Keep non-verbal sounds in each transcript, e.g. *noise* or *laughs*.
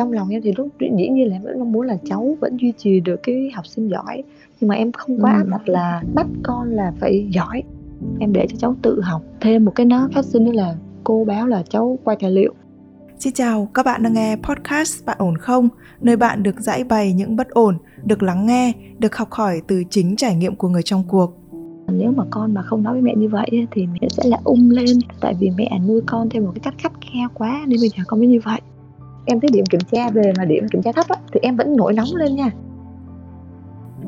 trong lòng em thì lúc dĩ nhiên là em vẫn mong muốn là cháu vẫn duy trì được cái học sinh giỏi. Nhưng mà em không quá áp đặt là bắt con là phải giỏi. Em để cho cháu tự học. Thêm một cái nó phát sinh đó là cô báo là cháu quay tài liệu. Xin chào, các bạn đang nghe podcast Bạn ổn không? Nơi bạn được giải bày những bất ổn, được lắng nghe, được học hỏi từ chính trải nghiệm của người trong cuộc. Nếu mà con mà không nói với mẹ như vậy thì mẹ sẽ là ung lên. Tại vì mẹ nuôi con theo một cái cách khắt khe quá nên bây giờ con mới như vậy Em thấy điểm kiểm tra về mà điểm kiểm tra thấp á, thì em vẫn nổi nóng lên nha.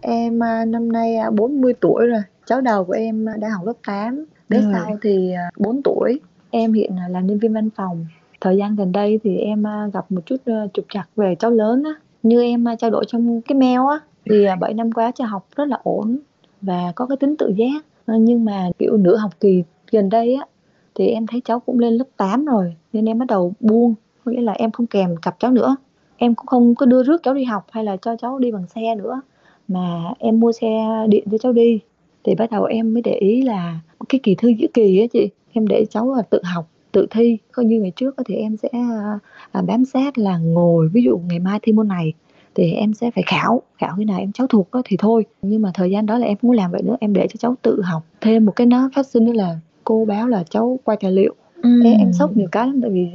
Em à, năm nay 40 à, tuổi rồi, cháu đầu của em à, đang học lớp 8, bé sau thì 4 tuổi. Em hiện là nhân viên văn phòng. Thời gian gần đây thì em gặp một chút trục trặc về cháu lớn á. Như em trao đổi trong cái mail á, thì 7 năm qua cháu học rất là ổn và có cái tính tự giác. Ờ, nhưng mà kiểu nửa học kỳ gần đây á, thì em thấy cháu cũng lên lớp 8 rồi nên em bắt đầu buông. Có nghĩa là em không kèm cặp cháu nữa. Em cũng không có đưa rước cháu đi học hay là cho cháu đi bằng xe nữa mà em mua xe điện cho cháu đi. Thì bắt đầu em mới để ý là cái kỳ thi giữa kỳ á chị em để cháu tự học tự thi. Không như ngày trước thì em sẽ à, bám sát là ngồi ví dụ ngày mai thi môn này thì em sẽ phải khảo khảo khi nào em cháu thuộc thì thôi. Nhưng mà thời gian đó là em muốn làm vậy nữa em để cho cháu tự học. Thêm một cái nó phát sinh đó là cô báo là cháu quay tài liệu. Ừ. Em, em sốc nhiều cái lắm tại vì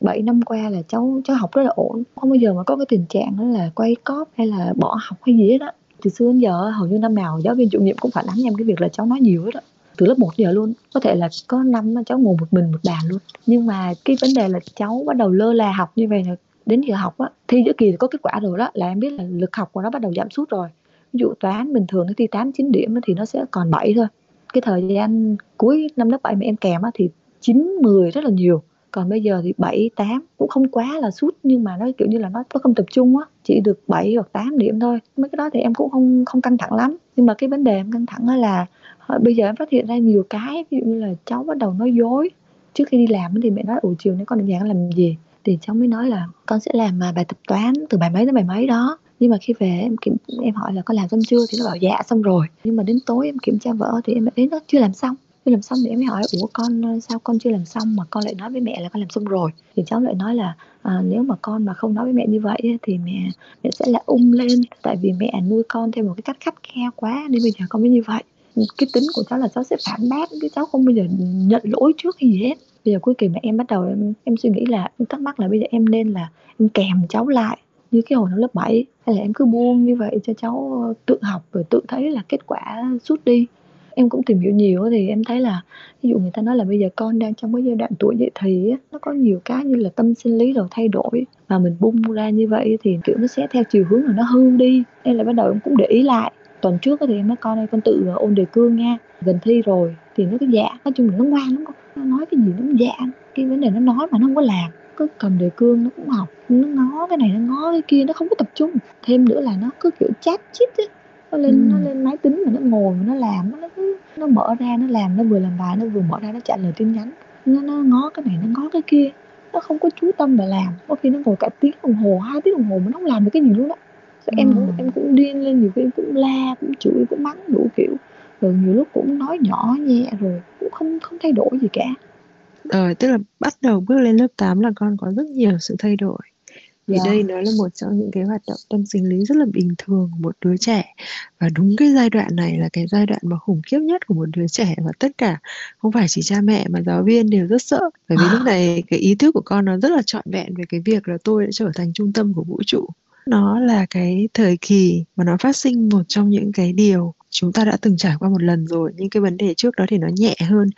7 ừ, năm qua là cháu cháu học rất là ổn. Không bao giờ mà có cái tình trạng đó là quay cóp hay là bỏ học hay gì hết á từ xưa đến giờ hầu như năm nào giáo viên chủ nhiệm cũng phản ánh em cái việc là cháu nói nhiều hết đó từ lớp 1 giờ luôn. Có thể là có năm cháu ngồi một mình một bàn luôn. Nhưng mà cái vấn đề là cháu bắt đầu lơ là học như vậy là đến giờ học á, thi giữa kỳ có kết quả rồi đó, là em biết là lực học của nó bắt đầu giảm sút rồi. Ví dụ toán bình thường nó thi 8 9 điểm thì nó sẽ còn 7 thôi. Cái thời gian cuối năm lớp 7 mà em kèm á thì 9 10 rất là nhiều còn bây giờ thì 7 8 cũng không quá là sút, nhưng mà nó, kiểu như là, nó nó không tập trung á, chỉ được 7 hoặc 8 điểm thôi. Mấy cái đó thì em cũng không không căng thẳng lắm. Nhưng mà cái vấn đề em căng thẳng là ờ, bây giờ em phát hiện ra nhiều cái, ví dụ như là cháu bắt đầu nói dối. Trước khi đi làm thì mẹ nói, ủa, chiều nay con ở nhà làm gì? Thì cháu mới nói là, con sẽ làm mà bài tập toán từ bài mấy đến bài mấy đó. Nhưng mà khi về em kiểm, em hỏi là con làm xong chưa? Thì nó bảo dạ xong rồi. Nhưng mà đến tối em kiểm tra vợ thì em thấy nó chưa làm xong chưa làm xong thì em mới hỏi ủa con ờ, sao con chưa làm xong mà con lại nói với mẹ là con làm xong rồi? Thì cháu lại nói là à, nếu mà con mà không nói với mẹ như vậy thì mẹ mẹ sẽ là ung lên tại vì mẹ nuôi con theo một cái cách khắt khe quá nên bây giờ con mới như vậy. Cái tính của cháu là cháu sẽ phản bác cái cháu không bao giờ nhận lỗi trước hay gì hết. Bây giờ cuối kỳ mà em bắt đầu em em suy nghĩ là em thắc mắc là bây giờ em nên là em kèm cháu lại như cái hồi nó lớp 7 hay là em cứ buông như vậy cho cháu tự học rồi tự thấy là kết quả suốt đi em cũng tìm hiểu nhiều thì em thấy là ví dụ người ta nói là bây giờ con đang trong cái giai đoạn tuổi dậy thì nó có nhiều cái như là tâm sinh lý rồi thay đổi mà mình bung ra như vậy thì kiểu nó sẽ theo chiều hướng là nó hư đi. Nên là bắt đầu em cũng để ý lại. Tuần trước thì em nói, con ơi, con tự ờ, ôn đề cương nha, gần thi rồi. Thì nó cái dạ. Nói chung là nó ngoan lắm con. Nó nói cái gì nó dạ. Cái vấn đề nó nói mà nó không có làm, cứ cầm đề cương nó cũng học. Nó ngó cái này, nó ngó cái kia, nó không có tập trung. Thêm nữa là nó cứ kiểu chat chít ấy nó lên nó lên máy tính mà nó ngồi mà nó làm nó cứ nó mở ra nó làm nó vừa làm bài nó vừa mở ra nó trả lời tin nhắn. Nó nó ngó cái này nó ngó cái kia. Nó không có chú tâm mà làm. Có khi nó ngồi cả tiếng đồng hồ hai tiếng đồng hồ mà nó không làm được cái gì luôn á. Em cũng em cũng điên lên nhiều khi em cũng la cũng chửi cũng mắng đủ kiểu. Rồi nhiều lúc cũng nói nhỏ nhẹ rồi cũng không không thay đổi gì cả. Ờ tức là bắt đầu bước lên lớp 8 là con có rất nhiều sự thay đổi thì yeah. Dạ. đây nó là một trong những cái hoạt động tâm sinh lý rất là bình thường của một đứa trẻ và đúng cái giai đoạn này là cái giai đoạn mà khủng khiếp nhất của một đứa trẻ và tất cả không phải chỉ cha mẹ mà giáo viên đều rất sợ bởi vì lúc *laughs* này cái ý thức của con nó rất là trọn vẹn về cái việc là tôi đã trở thành trung tâm của vũ trụ nó là cái thời kỳ mà nó phát sinh một trong những cái điều chúng ta đã từng trải qua một lần rồi nhưng cái vấn đề trước đó thì nó nhẹ hơn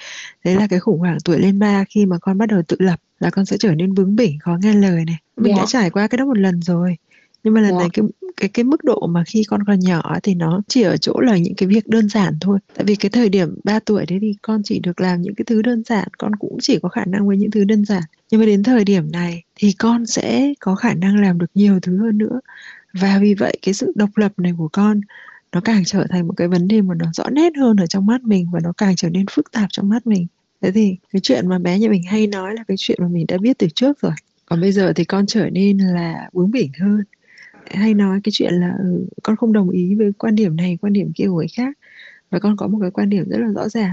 đấy là cái khủng hoảng tuổi lên ba khi mà con bắt đầu tự lập là con sẽ trở nên bướng bỉnh khó nghe lời này mình yeah. đã dạ. trải qua cái đó một lần rồi nhưng mà lần Dạ. này cái cái cái mức độ mà khi con còn nhỏ thì nó chỉ ở chỗ là những cái việc đơn giản thôi tại vì cái thời điểm 3 tuổi đấy thì con chỉ được làm những cái thứ đơn giản con cũng chỉ có khả năng với những thứ đơn giản nhưng mà đến thời điểm này thì con sẽ có khả năng làm được nhiều thứ hơn nữa và vì vậy cái sự độc lập này của con nó càng trở thành một cái vấn đề mà nó rõ nét hơn ở trong mắt mình và nó càng trở nên phức tạp trong mắt mình thế thì cái chuyện mà bé nhà mình hay nói là cái chuyện mà mình đã biết từ trước rồi còn bây giờ thì con trở nên là bướng bỉnh hơn hay nói cái chuyện là ừ, con không đồng ý với quan điểm này quan điểm kia của người khác và con có một cái quan điểm rất là rõ ràng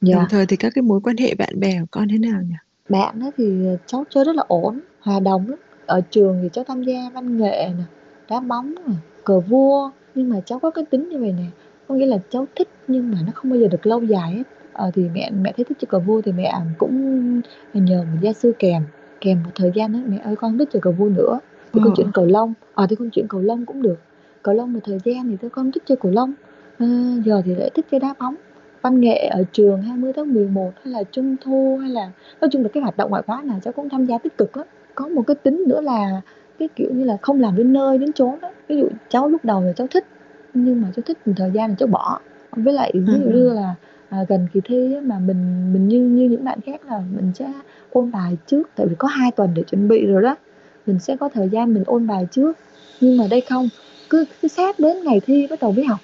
Dạ. đồng thời thì các cái mối quan hệ bạn bè của con thế nào nhỉ Bạn á thì cháu chơi rất là ổn, hòa đồng lắm. Ở trường thì cháu tham gia văn nghệ nè, đá bóng nè, cờ vua. Nhưng mà cháu có cái tính như vậy nè, có nghĩa là cháu thích nhưng mà nó không bao giờ được lâu dài hết. Ờ, thì mẹ mẹ thấy thích chơi cờ vua thì mẹ cũng nhờ một gia sư kèm. Kèm một thời gian đó mẹ ơi con thích chơi cờ vua nữa. Thì con Ờ. chuyển cầu lông, ờ thì con chuyển cầu lông cũng được. Cầu lông một thời gian thì tôi con thích chơi cầu lông. Ờ, giờ thì lại thích chơi đá bóng. Văn nghệ ở trường 20 tháng 11 hay là trung thu hay là nói chung là cái hoạt động ngoại khóa nào cháu cũng tham gia tích cực lắm có một cái tính nữa là cái kiểu như là không làm đến nơi đến chốn đó ví dụ cháu lúc đầu là cháu thích nhưng mà cháu thích một thời gian là cháu bỏ. Với lại ví dụ Ừ. như là à, gần kỳ thi á, mà mình mình như như những bạn khác là mình sẽ ôn bài trước tại vì có hai tuần để chuẩn bị rồi đó. Mình sẽ có thời gian mình ôn bài trước. Nhưng mà đây không cứ cứ sát đến ngày thi bắt đầu mới học.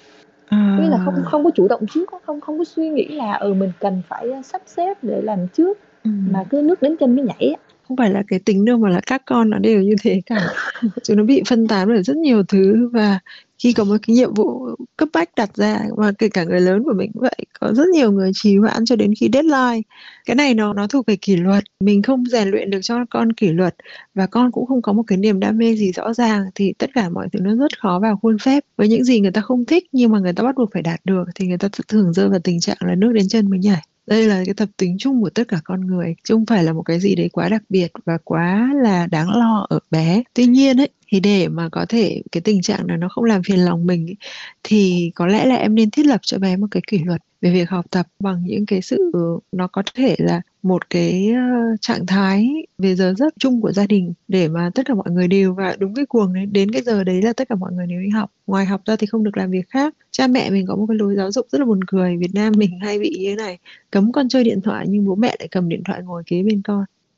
À, Nghĩa là không không có chủ động trước, không không có suy nghĩ là ừ mình cần phải à, sắp xếp để làm trước. Ừ. mà cứ nước đến chân mới nhảy. Không phải là cái tính đâu mà là các con nó đều như thế cả. *laughs* Chúng nó bị phân tán bởi rất nhiều thứ và khi có một cái nhiệm vụ cấp bách đặt ra mà kể cả người lớn của mình cũng vậy có rất nhiều người trì hoãn cho đến khi deadline. Cái này nó nó thuộc về kỷ luật. Mình không rèn luyện được cho con kỷ luật và con cũng không có một cái niềm đam mê gì rõ ràng thì tất cả mọi thứ nó rất khó vào khuôn phép. Với những gì người ta không thích nhưng mà người ta bắt buộc phải đạt được thì người ta thường rơi vào tình trạng là nước đến chân mới nhảy đây là cái tập tính chung của tất cả con người chứ không phải là một cái gì đấy quá đặc biệt và quá là đáng lo ở bé. Tuy nhiên ấy thì để mà có thể cái tình trạng này nó không làm phiền lòng mình ấy, thì có lẽ là em nên thiết lập cho bé một cái kỷ luật về việc học tập bằng những cái sự nó có thể là một cái ờ, trạng thái về giờ giấc chung của gia đình để mà tất cả mọi người đều vào đúng cái cuồng đấy. Đến cái giờ đấy là tất cả mọi người đều đi học. Ngoài học ra thì không được làm việc khác. Cha mẹ mình có một cái lối giáo dục rất là buồn cười. Việt Nam mình hay bị như thế này. Cấm con chơi điện thoại nhưng bố mẹ lại cầm điện thoại ngồi kế bên con. *laughs*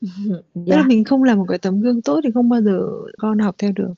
Tức là Dạ. mình không là một cái tấm gương tốt thì không bao giờ con học theo được.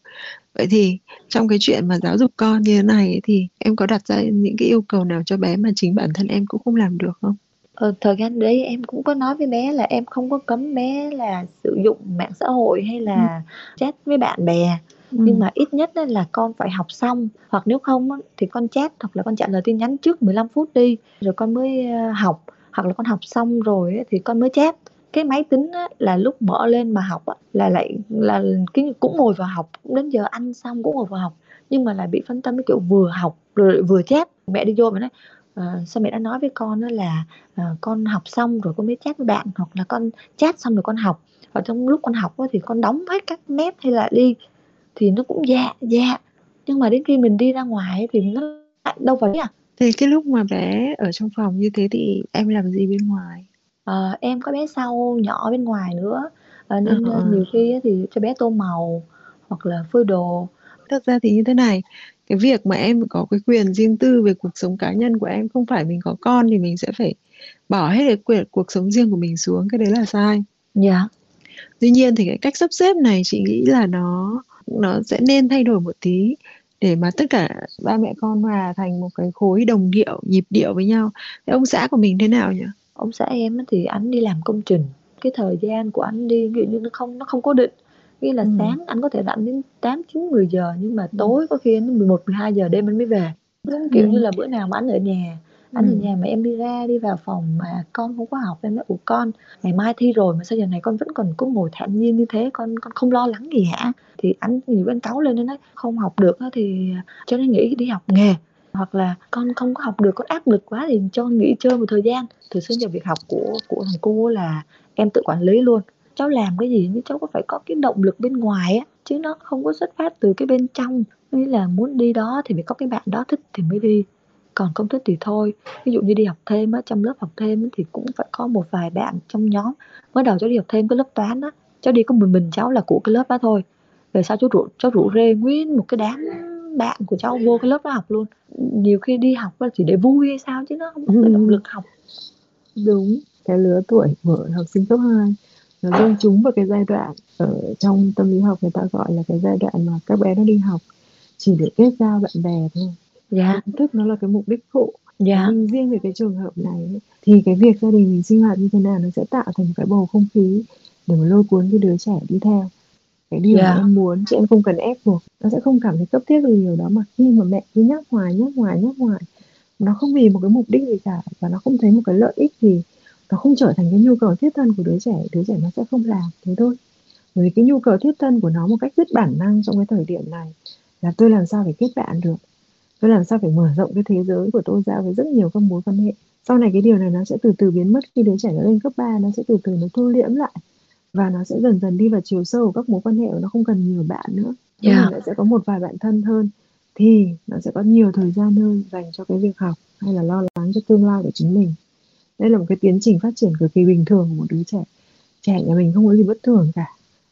Vậy thì trong cái chuyện mà giáo dục con như thế này thì em có đặt ra những cái yêu cầu nào cho bé mà chính bản thân em cũng không làm được không Ờ, thời gian đấy em cũng có nói với bé là em không có cấm bé là sử dụng mạng xã hội hay là chat với bạn bè. Ừ. nhưng mà ít nhất á là con phải học xong. Hoặc nếu không á thì con chat hoặc là con trả lời tin nhắn trước 15 phút đi rồi con mới ờ, học. Hoặc là con học xong rồi á thì con mới chat. Cái máy tính á, là lúc mở lên mà học á, là lại là cái cũng ngồi vào học. Cũng đến giờ ăn xong cũng ngồi vào học. Nhưng mà lại bị phân tâm cái kiểu vừa học rồi lại vừa chat. Mẹ đi vô mẹ nói "Ờ, sao mẹ đã nói với con đó là ờ, con học xong rồi con mới chat với bạn hoặc là con chat xong rồi con học. Và trong lúc con học á, thì con đóng hết các nét hay là đi thì nó cũng dạ dạ. Nhưng mà đến khi mình đi ra ngoài thì nó lại đâu vào đấy à. Thế cái lúc mà bé ở trong phòng như thế thì em làm gì bên ngoài? Ờ, em có bé sau nhỏ bên ngoài nữa. Ờ, nên ờ. nhiều khi thì cho bé tô màu hoặc là phơi đồ. Thật ra thì như thế này, cái việc mà em có cái quyền riêng tư về cuộc sống cá nhân của em không phải mình có con thì mình sẽ phải bỏ hết cái quyền cuộc sống riêng của mình xuống, cái đấy là sai. dạ Tuy nhiên thì cái cách sắp xếp này chị nghĩ là nó nó sẽ nên thay đổi một tí để mà tất cả ba mẹ con hòa thành một cái khối đồng điệu, nhịp điệu với nhau. Thế ông xã của mình thế nào nhỉ? ông xã em thì anh đi làm công trình cái thời gian của anh đi ví dụ như nó không nó không cố định nghĩa là Ừ. sáng anh có thể rảnh đến 8 9 10 giờ nhưng mà Ừ. tối có khi đến 11 12 giờ đêm anh mới về giống kiểu Ừ. như là bữa nào mà anh ở nhà anh ở Ừ. nhà mà em đi ra đi vào phòng mà con không có học em nói ủa con ngày mai thi rồi mà sao giờ này con vẫn còn cứ ngồi thản nhiên như thế con con không lo lắng gì hả thì anh nhiều anh cáu lên nó nói không học được thì cho nó nghỉ đi học nghề hoặc là con không có học được con áp lực quá thì cho nghỉ chơi một thời gian từ xưa giờ việc học của của thằng cô là em tự quản lý luôn cháu làm cái gì nhưng cháu có phải có cái động lực bên ngoài á chứ nó không có xuất phát từ cái bên trong. Nghĩa là muốn đi đó thì phải có cái bạn đó thích thì mới đi. Còn không thích thì thôi. Ví dụ như đi học thêm á trong lớp học thêm thì cũng phải có một vài bạn trong nhóm. Mới đầu cháu đi học thêm cái lớp toán á cháu đi có một mình cháu là của cái lớp đó thôi. Về sau cháu rủ cháu rủ rê nguyên một cái đám bạn của cháu vô cái lớp đó học luôn. Nhiều khi đi học chỉ để vui hay sao chứ nó không có ừ. động lực học. Đúng cái lứa tuổi của học sinh cấp 2 nó rơi chúng vào cái giai đoạn ở trong tâm lý học người ta gọi là cái giai đoạn mà các bé nó đi học chỉ để kết giao bạn bè thôi. Dạ. Kiến thức nó là cái mục đích phụ. Dạ. Nhưng riêng về cái trường hợp này thì cái việc gia đình mình sinh hoạt như thế nào nó sẽ tạo thành cái bầu không khí để mà lôi cuốn cái đứa trẻ đi theo. Cái điều Dạ. mà em muốn chứ em không cần ép buộc nó sẽ không cảm thấy cấp thiết về điều đó mà khi mà mẹ cứ nhắc hoài nhắc hoài nhắc hoài nó không vì một cái mục đích gì cả và nó không thấy một cái lợi ích gì nó không trở thành cái nhu cầu thiết thân của đứa trẻ đứa trẻ nó sẽ không làm thế thôi. Bởi vì cái nhu cầu thiết thân của nó một cách rất bản năng trong cái thời điểm này là tôi làm sao phải kết bạn được? Tôi làm sao phải mở rộng cái thế giới của tôi ra với rất nhiều các mối quan hệ? Sau này cái điều này nó sẽ từ từ biến mất khi đứa trẻ nó lên cấp 3 nó sẽ từ từ nó thu liễm lại và nó sẽ dần dần đi vào chiều sâu của các mối quan hệ và nó không cần nhiều bạn nữa. Nhưng mà nó sẽ có một vài bạn thân hơn thì nó sẽ có nhiều thời gian hơn dành cho cái việc học hay là lo lắng cho tương lai của chính mình đây là một cái tiến trình phát triển cực kỳ bình thường của một đứa trẻ. Trẻ nhà mình không có gì bất thường cả.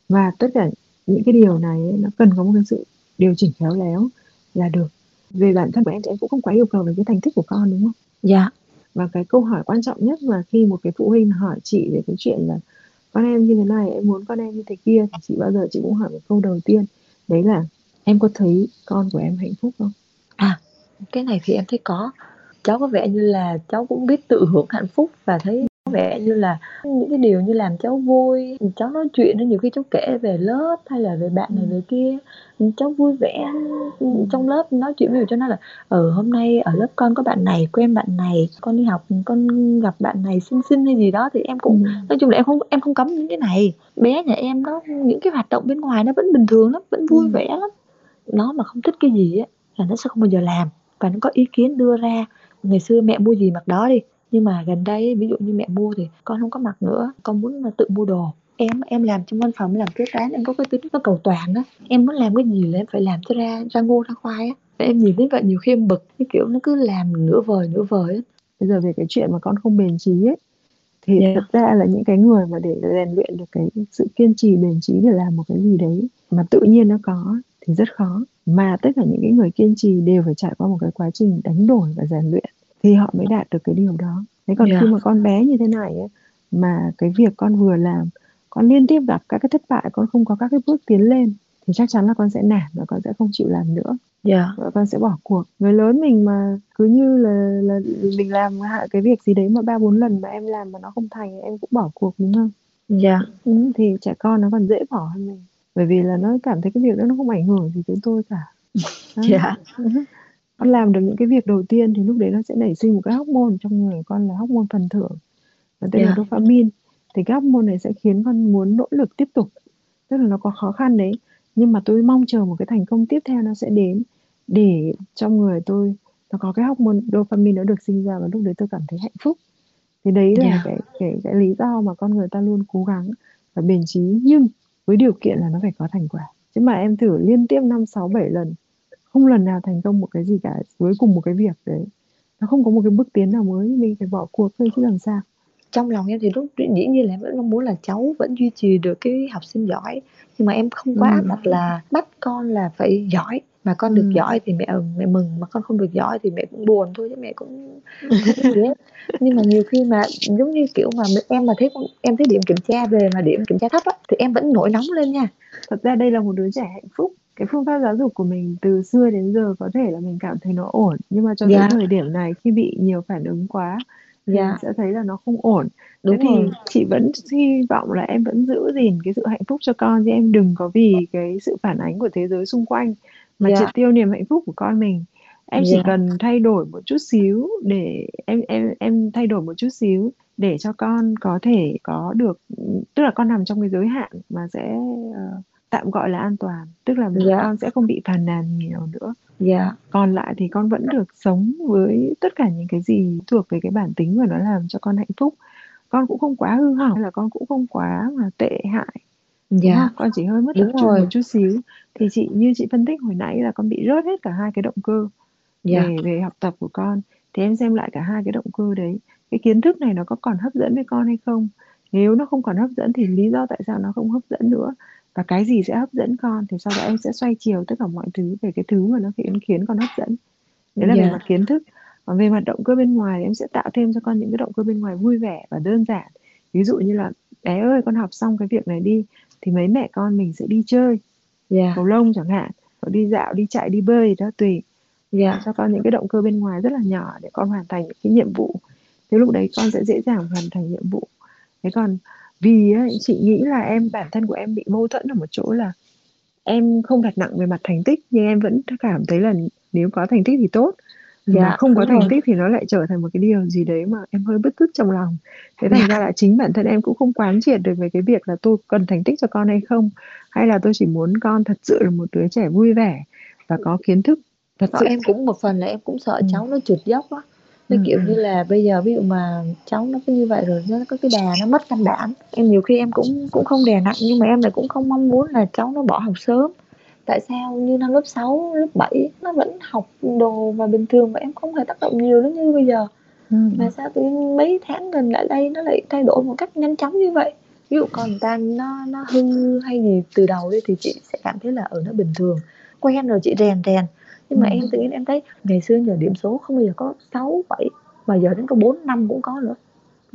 Và tất cả những cái điều này nó cần có một cái sự điều chỉnh khéo léo là được. Về bản thân của em thì em cũng không quá yêu cầu về cái thành tích của con đúng không? Dạ. Và cái câu hỏi quan trọng nhất mà khi một cái phụ huynh hỏi chị về cái chuyện là con em như thế này em muốn con em như thế kia thì chị bao giờ chị cũng hỏi một câu đầu tiên đấy là em có thấy con của em hạnh phúc không? Cái này thì em thấy có cháu có vẻ như là cháu cũng biết tự hưởng hạnh phúc và thấy có vẻ như là những cái điều như làm cháu vui. Cháu nói chuyện nhiều khi cháu kể về lớp hay là về bạn này về kia. Cháu vui vẻ trong lớp nói chuyện dụ cho nó là ở hôm nay ở lớp con có bạn này quen bạn này con đi học con gặp bạn này xinh xinh hay gì đó. Thì em cũng Ừ. nói chung là em không em không cấm những cái này. Bé nhà em nó những cái hoạt động bên ngoài nó vẫn bình thường lắm vẫn vui Ừ. vẻ lắm. Nó mà không thích cái gì á là nó sẽ không bao giờ làm và nó có ý kiến đưa ra ngày xưa mẹ mua gì mặc đó đi. Nhưng mà gần đây ví dụ như mẹ mua thì con không có mặc nữa. Con muốn là tự mua đồ. Em em làm trong văn phòng làm kế toán em có cái tính nó cầu toàn á. Em muốn làm cái gì là em phải làm cho ra ra ngô ra khoai á. Em nhìn thấy vậy nhiều khi em bực cái kiểu nó cứ làm nửa vời nửa vời á. Bây giờ về cái chuyện mà con không bền trí ấy thì Dạ. thật ra là những cái người mà để rèn luyện được cái sự kiên trì bền trí để làm một cái gì đấy mà tự nhiên nó có thì rất khó. Mà tất cả những cái người kiên trì đều phải trải qua một cái quá trình đánh đổi và rèn luyện thì họ mới đạt được cái điều đó. Thế còn Dạ. khi mà con bé như thế này ấy, mà cái việc con vừa làm con liên tiếp gặp các cái thất bại con không có các cái bước tiến lên thì chắc chắn là con sẽ nản và con sẽ không chịu làm nữa. Dạ. Và con sẽ bỏ cuộc. Người lớn mình mà cứ như là là mình làm cái việc gì đấy mà ba bốn lần mà em làm mà nó không thành em cũng bỏ cuộc đúng không? Dạ. Ừ, thì trẻ con nó còn dễ bỏ hơn mình bởi vì là nó cảm thấy cái việc đó nó không ảnh hưởng gì tới tôi cả *laughs* dạ Ừ. *laughs* con làm được những cái việc đầu tiên thì lúc đấy nó sẽ nảy sinh một cái hormone trong người con là hormone phần thưởng nó tên là Dạ. dopamine thì cái hormone này sẽ khiến con muốn nỗ lực tiếp tục tức là nó có khó khăn đấy nhưng mà tôi mong chờ một cái thành công tiếp theo nó sẽ đến để trong người tôi nó có cái hormone dopamine nó được sinh ra và lúc đấy tôi cảm thấy hạnh phúc thì đấy là Dạ. cái, cái cái lý do mà con người ta luôn cố gắng và bền trí nhưng với điều kiện là nó phải có thành quả. Chứ mà em thử liên tiếp năm sáu bảy lần không lần nào thành công một cái gì cả. Với cùng một cái việc đấy nó không có một cái bước tiến nào mới mình phải bỏ cuộc thôi chứ làm sao. Trong lòng em thì lúc dĩ nhiên là em vẫn mong muốn là cháu vẫn duy trì được cái học sinh giỏi. Nhưng mà em không quá Ừ. áp đặt là bắt con là phải giỏi mà con được Ừ. giỏi thì mẹ mẹ mừng mà con không được giỏi thì mẹ cũng buồn thôi chứ mẹ cũng gì hết *laughs* nhưng mà nhiều khi mà giống như kiểu mà em mà thấy em thấy điểm kiểm tra về mà điểm kiểm tra thấp á thì em vẫn nổi nóng lên nha. Thật ra đây là một đứa trẻ hạnh phúc. Cái phương pháp giáo dục của mình từ xưa đến giờ có thể là mình cảm thấy nó ổn. Nhưng mà cho Dạ. tới thời điểm này khi bị nhiều phản ứng quá thì Dạ. mình sẽ thấy là nó không ổn. Đúng thế thì rồi. chị vẫn hy vọng là em vẫn giữ gìn cái sự hạnh phúc cho con chứ em đừng có vì cái sự phản ánh của thế giới xung quanh mà Dạ. triệt tiêu niềm hạnh phúc của con mình em chỉ Dạ. cần thay đổi một chút xíu để em em em thay đổi một chút xíu để cho con có thể có được tức là con nằm trong cái giới hạn mà sẽ ờ, tạm gọi là an toàn tức là Dạ. con sẽ không bị phàn nàn nhiều nữa dạ còn lại thì con vẫn được sống với tất cả những cái gì thuộc về cái bản tính và nó làm cho con hạnh phúc con cũng không quá hư hỏng hay là con cũng không quá mà tệ hại đúng dạ. không? con chỉ hơi mất tập Đúng trung rồi. một chút xíu. Thì chị như chị phân tích hồi nãy là con bị rớt hết cả hai cái động cơ dạ. về về học tập của con. Thì em xem lại cả hai cái động cơ đấy. Cái kiến thức này nó có còn hấp dẫn với con hay không? Nếu nó không còn hấp dẫn thì lý do tại sao nó không hấp dẫn nữa? Và cái gì sẽ hấp dẫn con? Thì sau đó em sẽ xoay chiều tất cả mọi thứ về cái thứ mà nó khiến khiến con hấp dẫn. Đấy là yeah. về mặt kiến thức. Còn về mặt động cơ bên ngoài em sẽ tạo thêm cho con những cái động cơ bên ngoài vui vẻ và đơn giản. Ví dụ như là bé ơi con học xong cái việc này đi thì mấy mẹ con mình sẽ đi chơi. Yeah. cầu lông chẳng hạn hoặc đi dạo đi chạy đi bơi đó tùy. Yeah. cho con những cái động cơ bên ngoài rất là nhỏ để con hoàn thành cái nhiệm vụ. Thế lúc đấy con sẽ dễ dàng hoàn thành nhiệm vụ. Thế còn vì ấy, chị nghĩ là em bản thân của em bị mâu thuẫn ở một chỗ là em không đặt nặng về mặt thành tích nhưng em vẫn cảm thấy là nếu có thành tích thì tốt dạ, mà không có thành rồi. tích thì nó lại trở thành một cái điều gì đấy mà em hơi bứt rứt trong lòng thế thành ra là chính bản thân em cũng không quán triệt được về cái việc là tôi cần thành tích cho con hay không hay là tôi chỉ muốn con thật sự là một đứa trẻ vui vẻ và có kiến thức thật sự em cũng một phần là em cũng sợ ừ. cháu nó trượt dốc á nó ừ. kiểu như là bây giờ ví dụ mà cháu nó cứ như vậy rồi nó có cái đà nó mất căn bản em nhiều khi em cũng cũng không đè nặng nhưng mà em lại cũng không mong muốn là cháu nó bỏ học sớm tại sao như năm lớp 6, lớp 7 nó vẫn học đồ và bình thường và em không hề tác động nhiều đến như bây giờ? Ừ. mà sao tự nhiên mấy tháng gần lại đây nó lại thay đổi một cách nhanh chóng như vậy? Ví dụ người ta nó nó hư hay gì từ đầu đi thì chị sẽ cảm thấy là ở nó bình thường. Quen rồi chị rèn rèn. Nhưng mà ừ. em tự nhiên em thấy ngày xưa giờ điểm số không bao giờ có 6, 7 mà giờ đến có 4, 5 cũng có nữa.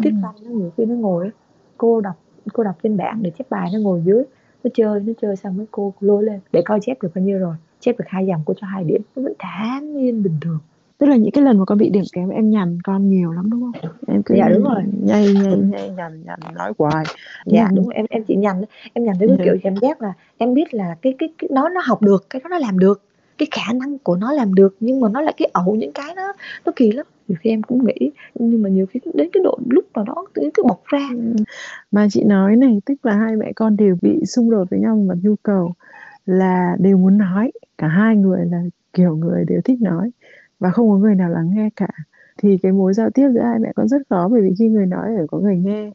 Tiết văn nó nhiều khi nó ngồi cô đọc cô đọc trên bảng để chép bài nó ngồi dưới nó chơi nó chơi xong mấy cô lôi lên. Để coi chép được bao nhiêu rồi. Chép được hai dòng cô cho hai điểm. Nó vẫn thản nhiên bình thường. Tức là những cái lần mà con bị điểm kém em nhằn con nhiều lắm đúng không? Em cứ dạ đúng rồi. nhây nhây nhây nhằn nhằn nói hoài. Dạ nhằn. đúng. Em em chỉ nhằn em nhằn tới cái kiểu cảm giác là em biết là cái cái cái đó nó học được cái đó nó làm được. Cái khả năng của nó làm được nhưng mà nó lại cái ẩu những cái đó. Nó kỳ lắm nhiều khi em cũng nghĩ nhưng mà nhiều khi đến cái độ lúc nào đó tự nhiên cứ bộc ra ừ. mà chị nói này tức là hai mẹ con đều bị xung đột với nhau mà nhu cầu là đều muốn nói cả hai người là kiểu người đều thích nói và không có người nào lắng nghe cả thì cái mối giao tiếp giữa hai mẹ con rất khó bởi vì khi người nói phải có người nghe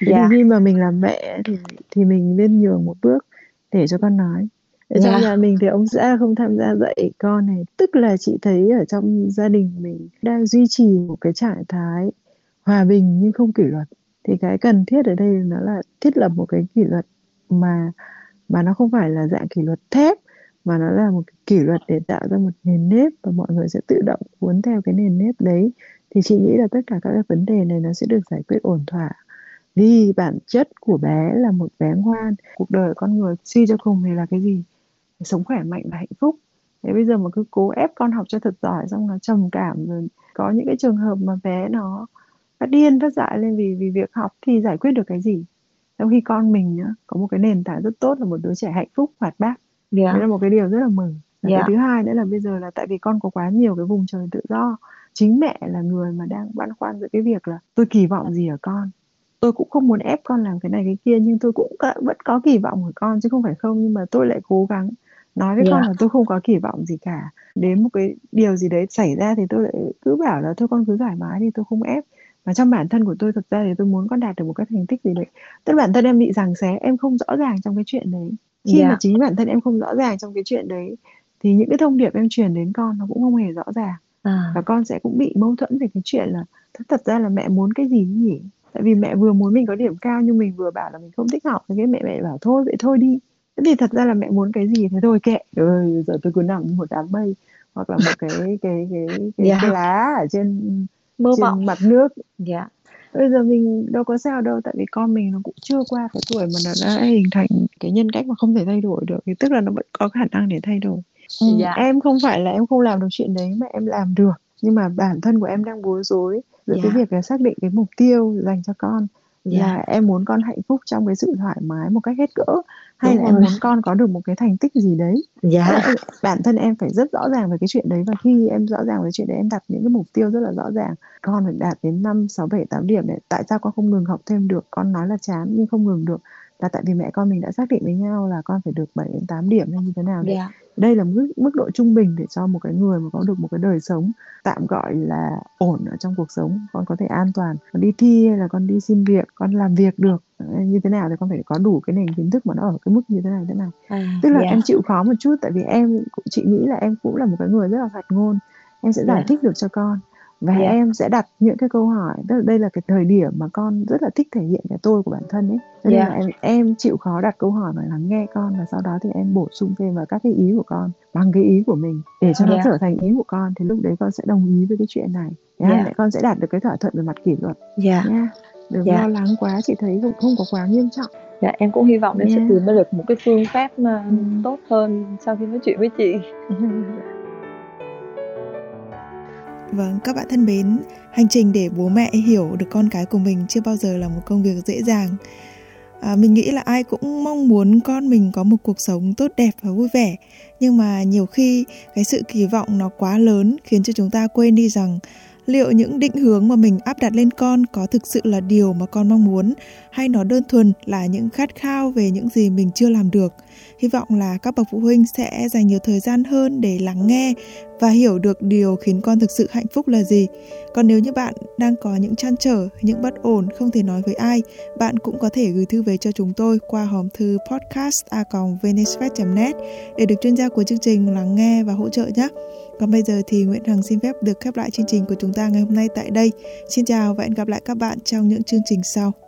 thì yeah. Dạ. khi mà mình làm mẹ thì thì mình nên nhường một bước để cho con nói ở trong yeah. Dạ. nhà mình thì ông xã không tham gia dạy con này. Tức là chị thấy ở trong gia đình mình đang duy trì một cái trạng thái hòa bình nhưng không kỷ luật. Thì cái cần thiết ở đây nó là thiết lập một cái kỷ luật mà mà nó không phải là dạng kỷ luật thép mà nó là một cái kỷ luật để tạo ra một nền nếp và mọi người sẽ tự động cuốn theo cái nền nếp đấy. Thì chị nghĩ là tất cả các cái vấn đề này nó sẽ được giải quyết ổn thỏa. Vì bản chất của bé là một bé ngoan. Cuộc đời con người suy cho cùng thì là cái gì sống khỏe mạnh và hạnh phúc. Thế bây giờ mà cứ cố ép con học cho thật giỏi xong nó trầm cảm rồi có những cái trường hợp mà bé nó phát điên phát dại lên vì vì việc học thì giải quyết được cái gì? Trong khi con mình nhá, có một cái nền tảng rất tốt là một đứa trẻ hạnh phúc hoạt bát. Yeah. đấy là một cái điều rất là mừng. Và yeah. cái thứ hai nữa là bây giờ là tại vì con có quá nhiều cái vùng trời tự do chính mẹ là người mà đang băn khoăn giữa cái việc là tôi kỳ vọng gì ở con. Tôi cũng không muốn ép con làm cái này cái kia nhưng tôi cũng vẫn có kỳ vọng của con chứ không phải không nhưng mà tôi lại cố gắng nói với yeah. con là tôi không có kỳ vọng gì cả. Đến một cái điều gì đấy xảy ra thì tôi lại cứ bảo là thôi con cứ thoải mái đi tôi không ép. Mà trong bản thân của tôi thực ra thì tôi muốn con đạt được một cái thành tích gì đấy. Tức bản thân em bị giằng xé em không rõ ràng trong cái chuyện đấy. Khi yeah. mà chính bản thân em không rõ ràng trong cái chuyện đấy thì những cái thông điệp em truyền đến con nó cũng không hề rõ ràng. À. và con sẽ cũng bị mâu thuẫn về cái chuyện là thật ra là mẹ muốn cái gì nhỉ? Tại vì mẹ vừa muốn mình có điểm cao nhưng mình vừa bảo là mình không thích học. Cái mẹ mẹ bảo thôi vậy thôi đi thế thì thật ra là mẹ muốn cái gì thế thôi kệ ơi giờ tôi cứ nằm như một đám mây hoặc là một cái cái cái cái, cái, yeah. cái lá ở trên Mơ trên mộng. mặt nước yeah. bây giờ mình đâu có sao đâu tại vì con mình nó cũng chưa qua cái tuổi mà nó đã hình thành cái nhân cách mà không thể thay đổi được thì tức là nó vẫn có khả năng để thay đổi ừ, yeah. em không phải là em không làm được chuyện đấy mà em làm được nhưng mà bản thân của em đang bối rối giữa yeah. cái việc là xác định cái mục tiêu dành cho con yeah. là em muốn con hạnh phúc trong cái sự thoải mái một cách hết cỡ hay Đúng là em muốn con có được một cái thành tích gì đấy? Yeah. bản thân em phải rất rõ ràng về cái chuyện đấy và khi em rõ ràng về chuyện đấy em đặt những cái mục tiêu rất là rõ ràng. Con phải đạt đến năm sáu bảy tám điểm để tại sao con không ngừng học thêm được? Con nói là chán nhưng không ngừng được là tại vì mẹ con mình đã xác định với nhau là con phải được 7 đến 8 điểm hay như thế nào đấy. Yeah. Đây là mức mức độ trung bình để cho một cái người mà có được một cái đời sống tạm gọi là ổn ở trong cuộc sống, con có thể an toàn, con đi thi hay là con đi xin việc, con làm việc được như thế nào thì con phải có đủ cái nền kiến thức mà nó ở cái mức như thế này thế này. À, Tức là yeah. em chịu khó một chút tại vì em chị nghĩ là em cũng là một cái người rất là hoạt ngôn, em sẽ giải yeah. thích được cho con và yeah. em sẽ đặt những cái câu hỏi tức là đây là cái thời điểm mà con rất là thích thể hiện cái tôi của bản thân ấy cho nên yeah. là em em chịu khó đặt câu hỏi và lắng nghe con và sau đó thì em bổ sung thêm vào các cái ý của con bằng cái ý của mình để cho yeah. nó trở thành ý của con thì lúc đấy con sẽ đồng ý với cái chuyện này yeah. Yeah. con sẽ đạt được cái thỏa thuận về mặt kỷ luật yeah. Yeah. đừng yeah. lo lắng quá chị thấy cũng không có quá nghiêm trọng dạ em cũng hy vọng em yeah. sẽ tìm được một cái phương pháp mà ừ. tốt hơn sau khi nói chuyện với chị *laughs* Vâng, các bạn thân mến, hành trình để bố mẹ hiểu được con cái của mình chưa bao giờ là một công việc dễ dàng. À, mình nghĩ là ai cũng mong muốn con mình có một cuộc sống tốt đẹp và vui vẻ, nhưng mà nhiều khi cái sự kỳ vọng nó quá lớn khiến cho chúng ta quên đi rằng liệu những định hướng mà mình áp đặt lên con có thực sự là điều mà con mong muốn hay nó đơn thuần là những khát khao về những gì mình chưa làm được hy vọng là các bậc phụ huynh sẽ dành nhiều thời gian hơn để lắng nghe và hiểu được điều khiến con thực sự hạnh phúc là gì còn nếu như bạn đang có những trăn trở, những bất ổn, không thể nói với ai, bạn cũng có thể gửi thư về cho chúng tôi qua hòm thư podcast a net để được chuyên gia của chương trình lắng nghe và hỗ trợ nhé còn bây giờ thì Nguyễn Hằng xin phép được khép lại chương trình của chúng ta ngày hôm nay tại đây. Xin chào và hẹn gặp lại các bạn trong những chương trình sau.